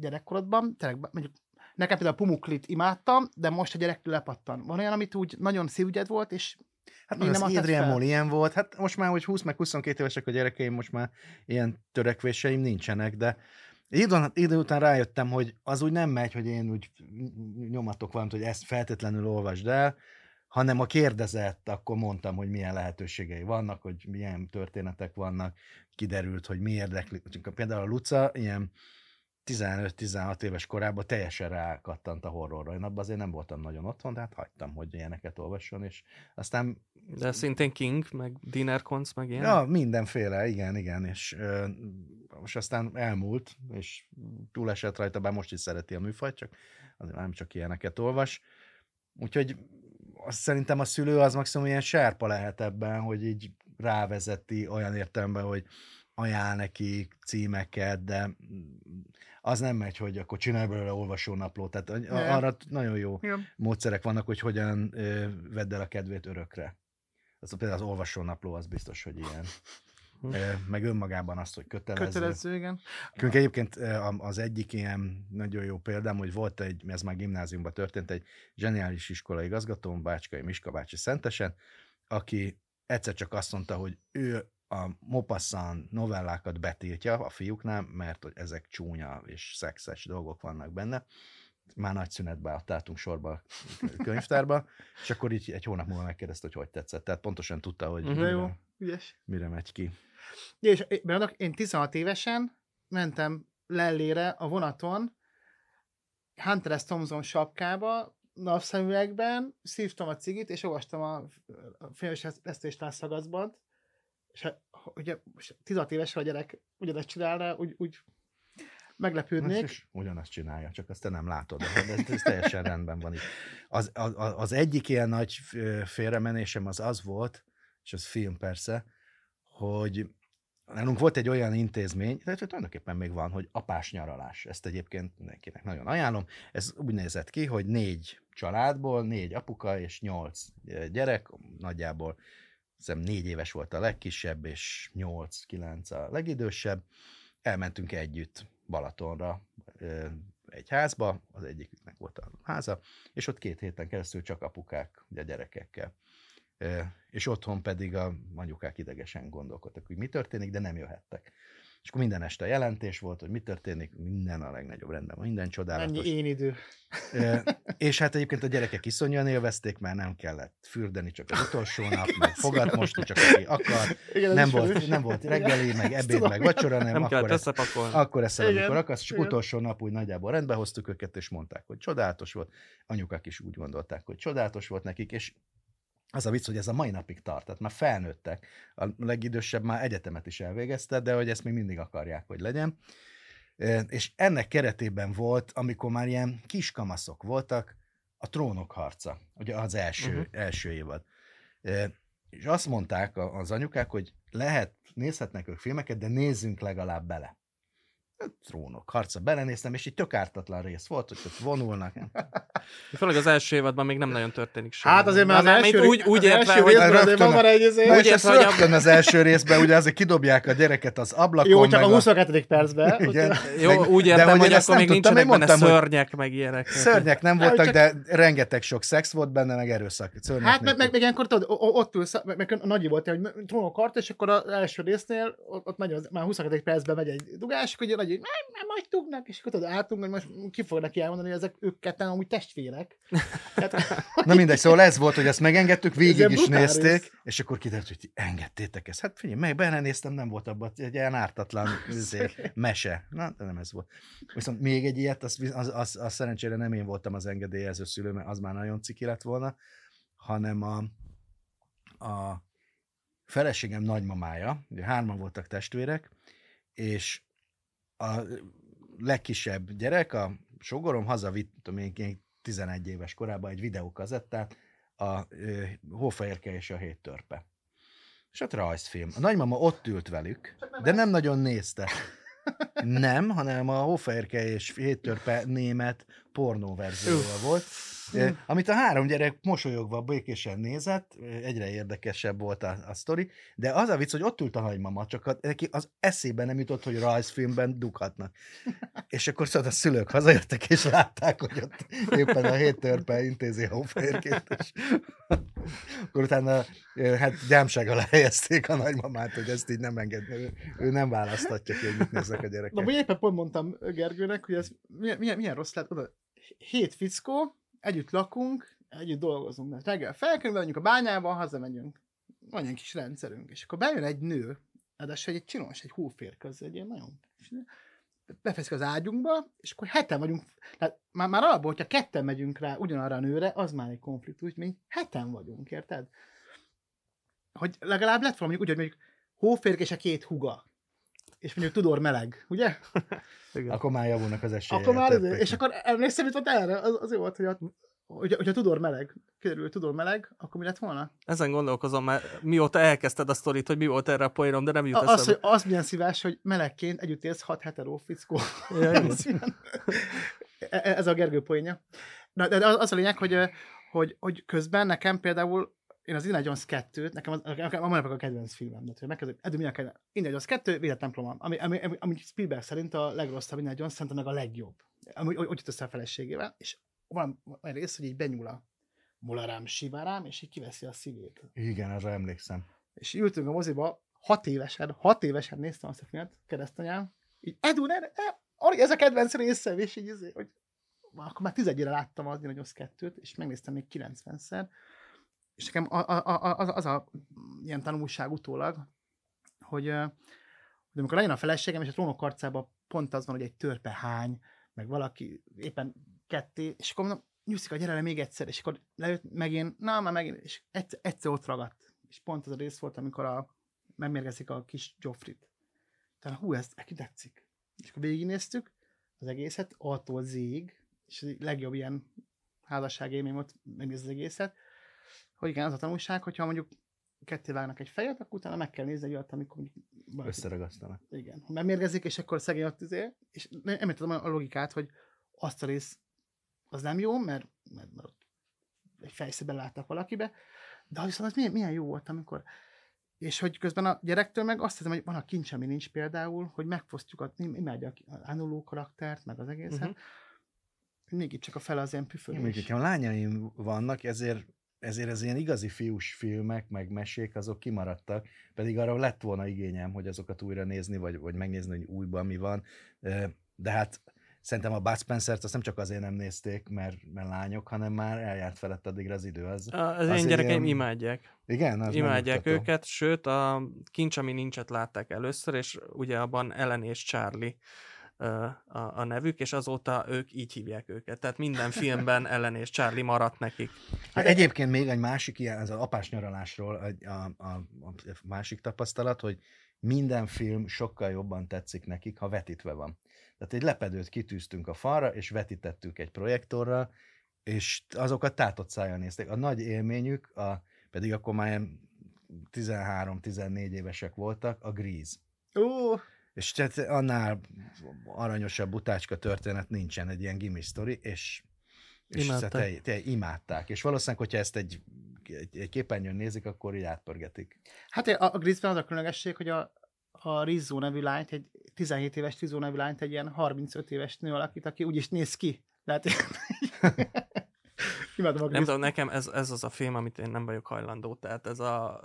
gyerekkorodban, tényleg, mondjuk nekem például a Pumuklit imádtam, de most a gyerektől lepattan. Van olyan, amit úgy nagyon szívügyed volt, és Hát Még nem az Adrian? Moll ilyen volt, hát most már, hogy 20 meg 22 évesek a gyerekeim, most már ilyen törekvéseim nincsenek, de idő, idő után rájöttem, hogy az úgy nem megy, hogy én úgy nyomatok valamit, hogy ezt feltétlenül olvasd el, hanem ha kérdezett, akkor mondtam, hogy milyen lehetőségei vannak, hogy milyen történetek vannak, kiderült, hogy mi érdekli. Például a Luca ilyen 15-16 éves korában teljesen rákattant a horrorra. Én abban azért nem voltam nagyon otthon, de hát hagytam, hogy ilyeneket olvasson, és aztán De szintén King, meg Dinner Cons, meg ilyen. Ja, mindenféle, igen, igen, és ö, most aztán elmúlt, és túlesett rajta, bár most is szereti a műfajt, csak azért nem csak ilyeneket olvas. Úgyhogy azt szerintem a szülő az maximum ilyen sárpa lehet ebben, hogy így rávezeti olyan értelemben, hogy ajánl neki címeket, de az nem megy, hogy akkor csinálj belőle olvasónaplót. Tehát Nem. arra nagyon jó Igen. módszerek vannak, hogy hogyan ö, vedd el a kedvét örökre. Az, például az olvasónapló az biztos, hogy ilyen. ö, meg önmagában azt, hogy kötelező. Kötelező, igen. Nekünk egyébként az egyik ilyen nagyon jó példám, hogy volt egy, ez már gimnáziumban történt, egy zseniális iskolai igazgatóm, Bácskai Miska bácsi Szentesen, aki egyszer csak azt mondta, hogy ő a Mopassan novellákat betiltja a fiúknál, mert hogy ezek csúnya és szexes dolgok vannak benne. Már nagy szünetbe álltunk sorba a [laughs] könyvtárba, és akkor így egy hónap múlva megkérdezte, hogy hogy tetszett. Tehát pontosan tudta, hogy Mhm. De jó, mire, ügyes. mire megy ki. Ja, és beadok, én 16 évesen mentem lellére a vonaton, Hunter S. Thompson sapkába, napszemüvegben, szívtam a cigit, és olvastam a, a filmes esztés szagazban, és hát, ugye most 16 éves, ha a gyerek ugyanezt csinálna, úgy, úgy meglepődnék. És ugyanazt csinálja, csak azt te nem látod. De ez, ez teljesen rendben van itt. Az, az, az egyik ilyen nagy félremenésem az az volt, és az film persze, hogy nálunk volt egy olyan intézmény, tehát tulajdonképpen még van, hogy apás nyaralás. Ezt egyébként mindenkinek nagyon ajánlom. Ez úgy nézett ki, hogy négy családból, négy apuka és nyolc gyerek, nagyjából hiszem négy éves volt a legkisebb, és nyolc-kilenc a legidősebb. Elmentünk együtt Balatonra egy házba, az egyiknek volt a háza, és ott két héten keresztül csak apukák, ugye gyerekekkel. És otthon pedig a anyukák idegesen gondolkodtak, hogy mi történik, de nem jöhettek. És akkor minden este jelentés volt, hogy mi történik, minden a legnagyobb rendben, van, minden csodálatos. Ennyi én idő. És hát egyébként a gyerekek iszonyúan élvezték, mert nem kellett fürdeni csak az utolsó nap, meg fogat mosni csak aki akar, Igen, nem volt, nem volt reggeli, meg Ezt ebéd, tudom, meg vacsora, nem, Nem akkor, ezt, akkor eszel, Igen, amikor akarsz, és igen. utolsó nap úgy nagyjából rendbe hoztuk őket, és mondták, hogy csodálatos volt. Anyukák is úgy gondolták, hogy csodálatos volt nekik, és az a vicc, hogy ez a mai napig tart, tehát már felnőttek. A legidősebb már egyetemet is elvégezte, de hogy ezt még mindig akarják, hogy legyen. És ennek keretében volt, amikor már ilyen kiskamaszok voltak, a trónok harca, ugye az első, uh-huh. első évad. És azt mondták az anyukák, hogy lehet, nézhetnek ők filmeket, de nézzünk legalább bele. Trónok harca, belenéztem, és így tök ártatlan rész volt, hogy ott vonulnak. Főleg az első évadban még nem nagyon történik semmi. Hát azért már az Mármint első, úgy, úgy az értve, első hogy részben azért rögtön van a- már egy Na, Úgy értve, hogy rögtön az első részben, ugye azért kidobják a gyereket az ablakon. Jó, csak meg a 22. percben. [laughs] Igen. jó, meg- úgy de értem, hogy hogy, akkor nem még tudtam, nincsenek benne hogy- szörnyek, meg ilyenek. Szörnyek nem voltak, de rengeteg sok szex volt benne, meg erőszak. Hát meg, meg, meg ilyenkor tudod, ott ülsz, meg, nagyi volt, hogy trónok kart, és akkor az első résznél ott, megy, az, már 22. percben megy egy dugás, akkor ugye nagy, nem, nem, majd dugnak, és akkor tudod, álltunk, hogy most ki fog neki elmondani, hogy ezek ők ketten amúgy testvérek. Tehát, [laughs] Na mindegy, szóval ez volt, hogy ezt megengedtük, végig is nézték, és akkor kiderült, hogy ti engedtétek ezt. Hát figyelj, meg belenéztem, nem volt abban egy ilyen ártatlan [laughs] izé, mese. Na, de nem ez volt. Viszont még egy ilyet, az, az, az, az szerencsére nem én voltam az engedélyező szülő, mert az már nagyon ciki lett volna, hanem a, a feleségem nagymamája, ugye hárman voltak testvérek, és a legkisebb gyerek, a sogorom hazavitt, tudom én, ilyen 11 éves korában egy videókazettát, a Hófehérke és a hét törpe. És ott rajzfilm. A nagymama ott ült velük, de nem nagyon nézte. Nem, hanem a Hófehérke és hét törpe német pornó verziója volt, ö, amit a három gyerek mosolyogva békésen nézett, egyre érdekesebb volt a, a sztori, de az a vicc, hogy ott ült a nagymama, csak a, neki az eszébe nem jutott, hogy rajzfilmben dughatnak. És akkor szóval a szülők hazajöttek, és látták, hogy ott éppen a hét törpe intézi a hófehérkét, és akkor utána hát gyámság alá helyezték a nagymamát, hogy ezt így nem engedni, ő, ő nem választatja ki, hogy mit néznek a Na, gyerekek. vagy éppen pont mondtam Gergőnek, hogy ez milyen, milyen, milyen rossz lett. Oda, hét fickó, együtt lakunk, együtt dolgozunk. Tehát reggel felkelünk, megyünk a bányába, hazamegyünk. Van egy kis rendszerünk. És akkor bejön egy nő, ráadásul egy csinos, egy hóférköz, egy ilyen nagyon befeszik az ágyunkba, és akkor heten vagyunk, tehát már, már alapból, hogyha ketten megyünk rá ugyanarra a nőre, az már egy konfliktus, mi heten vagyunk, érted? Hogy legalább lett valami, úgy, hogy mondjuk hóférk és a két huga. És mondjuk Tudor meleg, ugye? [laughs] Igen. Akkor már javulnak az esélyek. Akkor már, többeknek. és akkor emlékszem, hogy ott erre, az, az jó volt, hogy, a, hogy, hogy a Tudor meleg, kiderül, hogy Tudor meleg, akkor mi lett volna? Ezen gondolkozom, mert mióta elkezdted a sztorit, hogy mi volt erre a poénom, de nem jut A, az, hogy eszembe. az milyen szívás, hogy melegként együtt élsz hat hetero fickó. Ja. [laughs] Ez ilyen- E- Ez a Gergő poénja. Na, de az az a lényeg, hogy, hogy, hogy közben nekem például én az Indiana Jones 2-t, nekem az, nekem a a kedvenc filmem. Hogy megkezdődik, Edu, mi a kedvenc? Indiana Jones 2, védett templomom, ami, ami, ami, ami, Spielberg szerint a legrosszabb Indiana Jones, szerintem meg a legjobb. Ami úgy jut össze a feleségével, és van egy rész, hogy így benyúl a mularám, sivárám, és így kiveszi a szívét. Igen, arra emlékszem. És ültünk a moziba, hat évesen, hat évesen néztem azt a filmet, keresztanyám, így Edu, ne, ne, ez a kedvenc részem, és így, izé, hogy akkor már tizedjére láttam az Indiana Jones 2-t, és megnéztem még 90-szer, és nekem a, a, a, az, a ilyen tanulság utólag, hogy, hogy amikor lejön a feleségem, és a trónok arcában pont az van, hogy egy törpe hány, meg valaki éppen ketté, és akkor mondom, Nyuszika, gyere le még egyszer, és akkor lejött megint, na, már megint, és egyszer, egyszer ott ragadt. És pont az a rész volt, amikor a, megmérgezik a kis Joffrit. Tehát hú, ez neki tetszik. És akkor végignéztük az egészet, attól zég, és a legjobb ilyen házasságélmény volt megnézni az egészet, hogy igen, az a tanulság, hogyha mondjuk ketté vágnak egy fejet, akkor utána meg kell nézni egy olyat, amikor valaki... Összeragasztanak. Igen. Ha megmérgezik, és akkor szegény ott izé, és nem, nem tudom a logikát, hogy azt a rész az nem jó, mert, mert, mert egy fejszében láttak valakibe, de viszont az milyen, milyen jó volt, amikor és hogy közben a gyerektől meg azt hiszem, hogy van a kincs, ami nincs például, hogy megfosztjuk, a, imádja az Anuló karaktert, meg az egészet, uh-huh. mégis csak a fele az ilyen püfölés. Még a lányaim vannak, ezért ezért az ilyen igazi fiús filmek, meg mesék, azok kimaradtak, pedig arra lett volna igényem, hogy azokat újra nézni, vagy, vagy megnézni, hogy újban mi van. De hát szerintem a Bud Spencer-t azt nem csak azért nem nézték, mert, mert lányok, hanem már eljárt felett addigra az idő. Az, a, az én gyerekeim ilyen... imádják. Igen? Az imádják őket, sőt a Kincs, ami nincset látták először, és ugye abban Ellen és Charlie a, a nevük, és azóta ők így hívják őket. Tehát minden filmben Ellen és Charlie maradt nekik. Hát egyébként még egy másik ilyen, ez az apás nyaralásról a, a, a, a másik tapasztalat, hogy minden film sokkal jobban tetszik nekik, ha vetítve van. Tehát egy lepedőt kitűztünk a falra, és vetítettük egy projektorral, és azokat tátott szájjal nézték. A nagy élményük, a, pedig akkor már 13-14 évesek voltak, a Grease. Ó! És tehát annál aranyosabb utácska történet nincsen, egy ilyen gimme sztori, és, és imádták. Te, te, imádták. És valószínűleg, hogyha ezt egy, egy, egy képernyőn nézik, akkor így átpörgetik. Hát a, a Grizzben az a különlegesség, hogy a, a Rizzo nevű lányt, egy 17 éves Rizzo nevű lányt egy ilyen 35 éves nő alakít, aki úgy is néz ki. Lehet, [laughs] Imádom a Nem tudom, nekem ez, ez az a film, amit én nem vagyok hajlandó. Tehát ez a...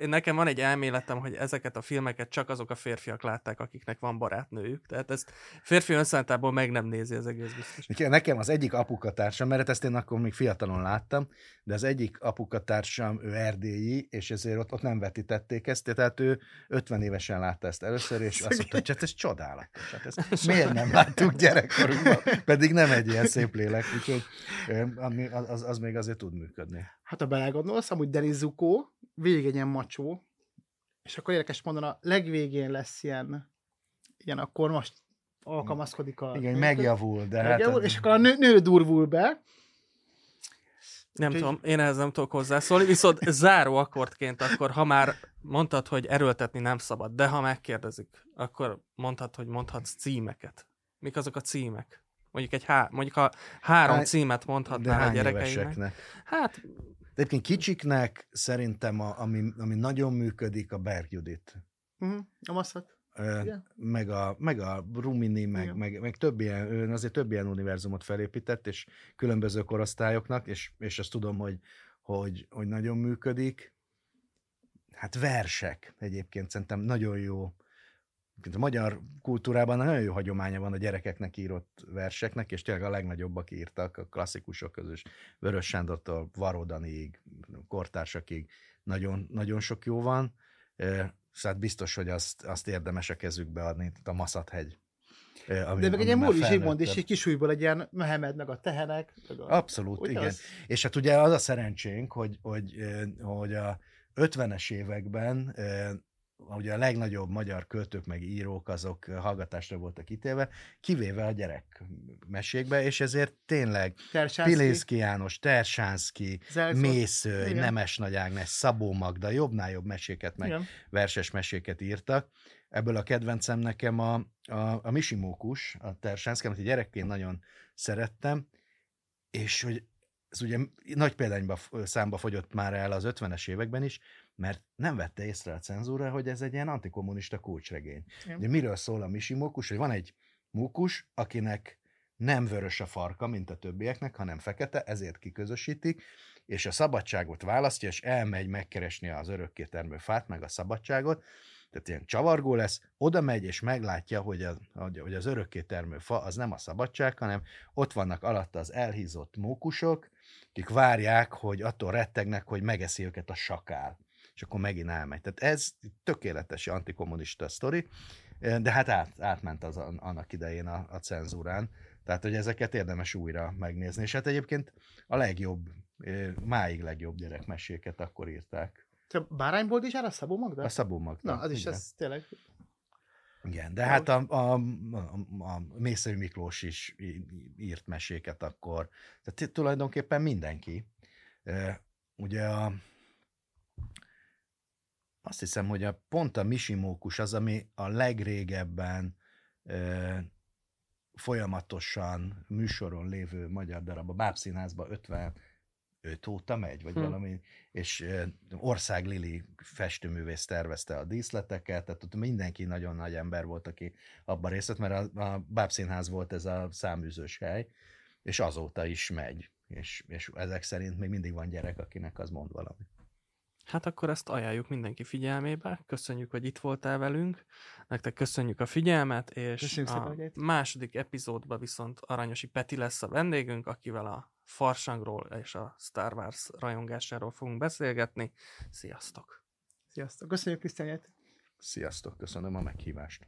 Én nekem van egy elméletem, hogy ezeket a filmeket csak azok a férfiak látták, akiknek van barátnőjük. Tehát ezt férfi önszántából meg nem nézi az egész biztos. Nekem az egyik apukatársam, mert ezt én akkor még fiatalon láttam, de az egyik apukatársam, ő erdélyi, és ezért ott, ott nem vetítették ezt, tehát ő 50 évesen látta ezt először, és azt mondta, hogy hát ez csodálatos. Hát ezt [laughs] miért nem láttuk gyerekkorunkban? Pedig nem egy ilyen szép lélek, úgyhogy az, az még azért tud működni. Hát a belegondolsz, amúgy Denis Zuko végig egy ilyen macsó, és akkor érdekes mondani, a legvégén lesz ilyen, ilyen akkor most alkalmazkodik a... Igen, megjavul, de hát megjavul, hát... És akkor a nő, nő durvul be, nem Úgy, tudom, én ehhez nem tudok hozzászólni, viszont záró akkordként akkor, ha már mondtad, hogy erőltetni nem szabad, de ha megkérdezik, akkor mondhat, hogy mondhatsz címeket. Mik azok a címek? Mondjuk, egy há- mondjuk ha három Há... címet mondhatnál a gyerekeinek. Hát... Egyébként kicsiknek szerintem, a, ami, ami nagyon működik, a Berg Judit. Uh-huh. A masszat. meg a, meg a Rumini, meg, meg, meg több ilyen, ön azért több ilyen univerzumot felépített, és különböző korosztályoknak, és, és azt tudom, hogy, hogy, hogy nagyon működik. Hát versek egyébként szerintem nagyon jó a magyar kultúrában nagyon jó hagyománya van a gyerekeknek írott verseknek, és tényleg a legnagyobbak írtak, a klasszikusok közös, Vörös Sándortól Varodaniig, kortársakig, nagyon, nagyon sok jó van, szóval biztos, hogy azt, azt érdemes a kezükbe adni, a Maszathegy. Ami, De meg egy ilyen Móri Zsigmond is, egy kisújból egy ilyen Mehemed, meg a tehenek. Meg a... Abszolút, Úgy igen. Az... És hát ugye az a szerencsénk, hogy, hogy, hogy a 50-es években ugye a legnagyobb magyar költők meg írók azok hallgatásra voltak ítélve, kivéve a gyerek mesékbe, és ezért tényleg Pilinszki János, Tersánszki, Mésző, Nemes Nagy Ágnes, Szabó Magda, jobbnál jobb meséket, meg Igen. verses meséket írtak. Ebből a kedvencem nekem a, a, a Misimókus, a Tersánszki, amit gyerekként nagyon szerettem, és hogy ez ugye nagy példányba számba fogyott már el az 50-es években is, mert nem vette észre a cenzúra, hogy ez egy ilyen antikommunista kulcsregény. Ugye miről szól a Misi Mókus, hogy van egy mókus, akinek nem vörös a farka, mint a többieknek, hanem fekete, ezért kiközösítik, és a szabadságot választja, és elmegy megkeresni az örökké termő fát, meg a szabadságot, tehát ilyen csavargó lesz, oda megy, és meglátja, hogy, a, hogy az örökké termő fa az nem a szabadság, hanem ott vannak alatta az elhízott mókusok, akik várják, hogy attól rettegnek, hogy megeszi őket a sakál. És akkor megint elmegy. Tehát ez tökéletes antikommunista sztori, de hát át, átment az annak idején a, a cenzúrán. Tehát, hogy ezeket érdemes újra megnézni. És hát egyébként a legjobb, máig legjobb gyerekmeséket akkor írták. Te bárányból is áll a Szabó Magda? A Szabó Magda. Na, az is, ez tényleg... Igen, de hát a, a, a, a Mészői Miklós is írt meséket akkor. Tehát tulajdonképpen mindenki. Ugye a, azt hiszem, hogy a, pont a Misimókus az, ami a legrégebben folyamatosan műsoron lévő magyar darab. A Bábszínházban 50 óta megy, vagy hm. valami, és Ország Lili festőművész tervezte a díszleteket, tehát ott mindenki nagyon nagy ember volt, aki abban részt vett, mert a, a Bábszínház volt ez a száműzős hely, és azóta is megy, és, és ezek szerint még mindig van gyerek, akinek az mond valamit. Hát akkor ezt ajánljuk mindenki figyelmébe. Köszönjük, hogy itt voltál velünk. Nektek köszönjük a figyelmet, és köszönjük a szépen, második epizódban viszont Aranyosi Peti lesz a vendégünk, akivel a farsangról és a Star Wars rajongásáról fogunk beszélgetni. Sziasztok! Sziasztok! Köszönjük, Krisztián! Sziasztok! Köszönöm a meghívást!